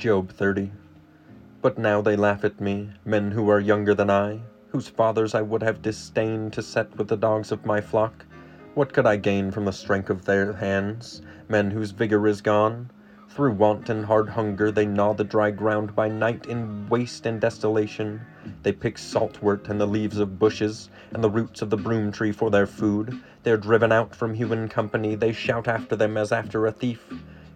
Job 30. But now they laugh at me, men who are younger than I, whose fathers I would have disdained to set with the dogs of my flock. What could I gain from the strength of their hands, men whose vigor is gone? Through want and hard hunger they gnaw the dry ground by night in waste and desolation. They pick saltwort and the leaves of bushes, and the roots of the broom tree for their food. They are driven out from human company, they shout after them as after a thief.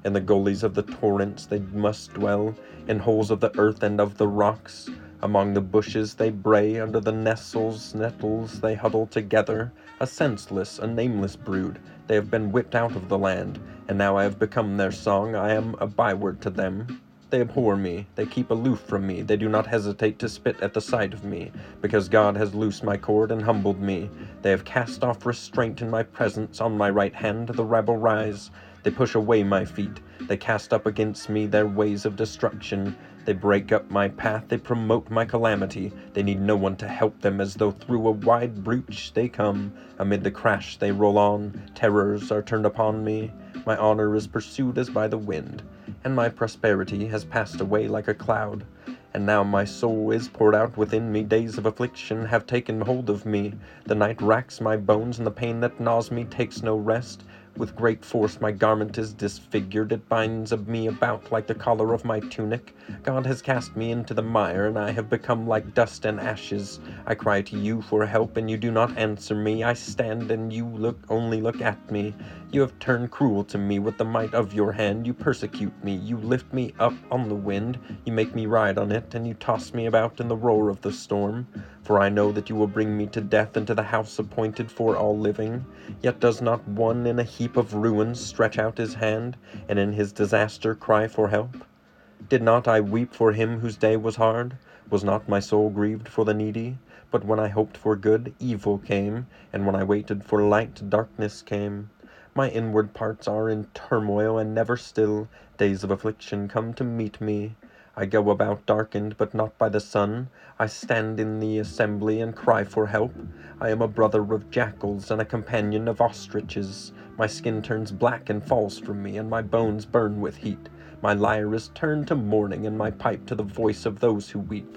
In the gullies of the torrents they must dwell, in holes of the earth and of the rocks. Among the bushes they bray, under the nestles, nettles they huddle together, a senseless, a nameless brood. They have been whipped out of the land, and now I have become their song. I am a byword to them. They abhor me, they keep aloof from me, they do not hesitate to spit at the sight of me, because God has loosed my cord and humbled me. They have cast off restraint in my presence, on my right hand the rabble rise. They push away my feet. They cast up against me their ways of destruction. They break up my path. They promote my calamity. They need no one to help them, as though through a wide breach they come. Amid the crash they roll on. Terrors are turned upon me. My honor is pursued as by the wind, and my prosperity has passed away like a cloud. And now my soul is poured out within me. Days of affliction have taken hold of me. The night racks my bones, and the pain that gnaws me takes no rest. With great force my garment is disfigured, it binds me about like the collar of my tunic. God has cast me into the mire, and I have become like dust and ashes. I cry to you for help, and you do not answer me. I stand, and you look only look at me. You have turned cruel to me with the might of your hand. You persecute me, you lift me up on the wind, you make me ride on it, and you toss me about in the roar of the storm. For I know that you will bring me to death into the house appointed for all living. Yet does not one in a heap of ruins stretch out his hand, and in his disaster cry for help? Did not I weep for him whose day was hard? Was not my soul grieved for the needy? But when I hoped for good, evil came, and when I waited for light, darkness came. My inward parts are in turmoil, and never still days of affliction come to meet me. I go about darkened, but not by the sun. I stand in the assembly and cry for help. I am a brother of jackals and a companion of ostriches. My skin turns black and falls from me, and my bones burn with heat. My lyre is turned to mourning, and my pipe to the voice of those who weep.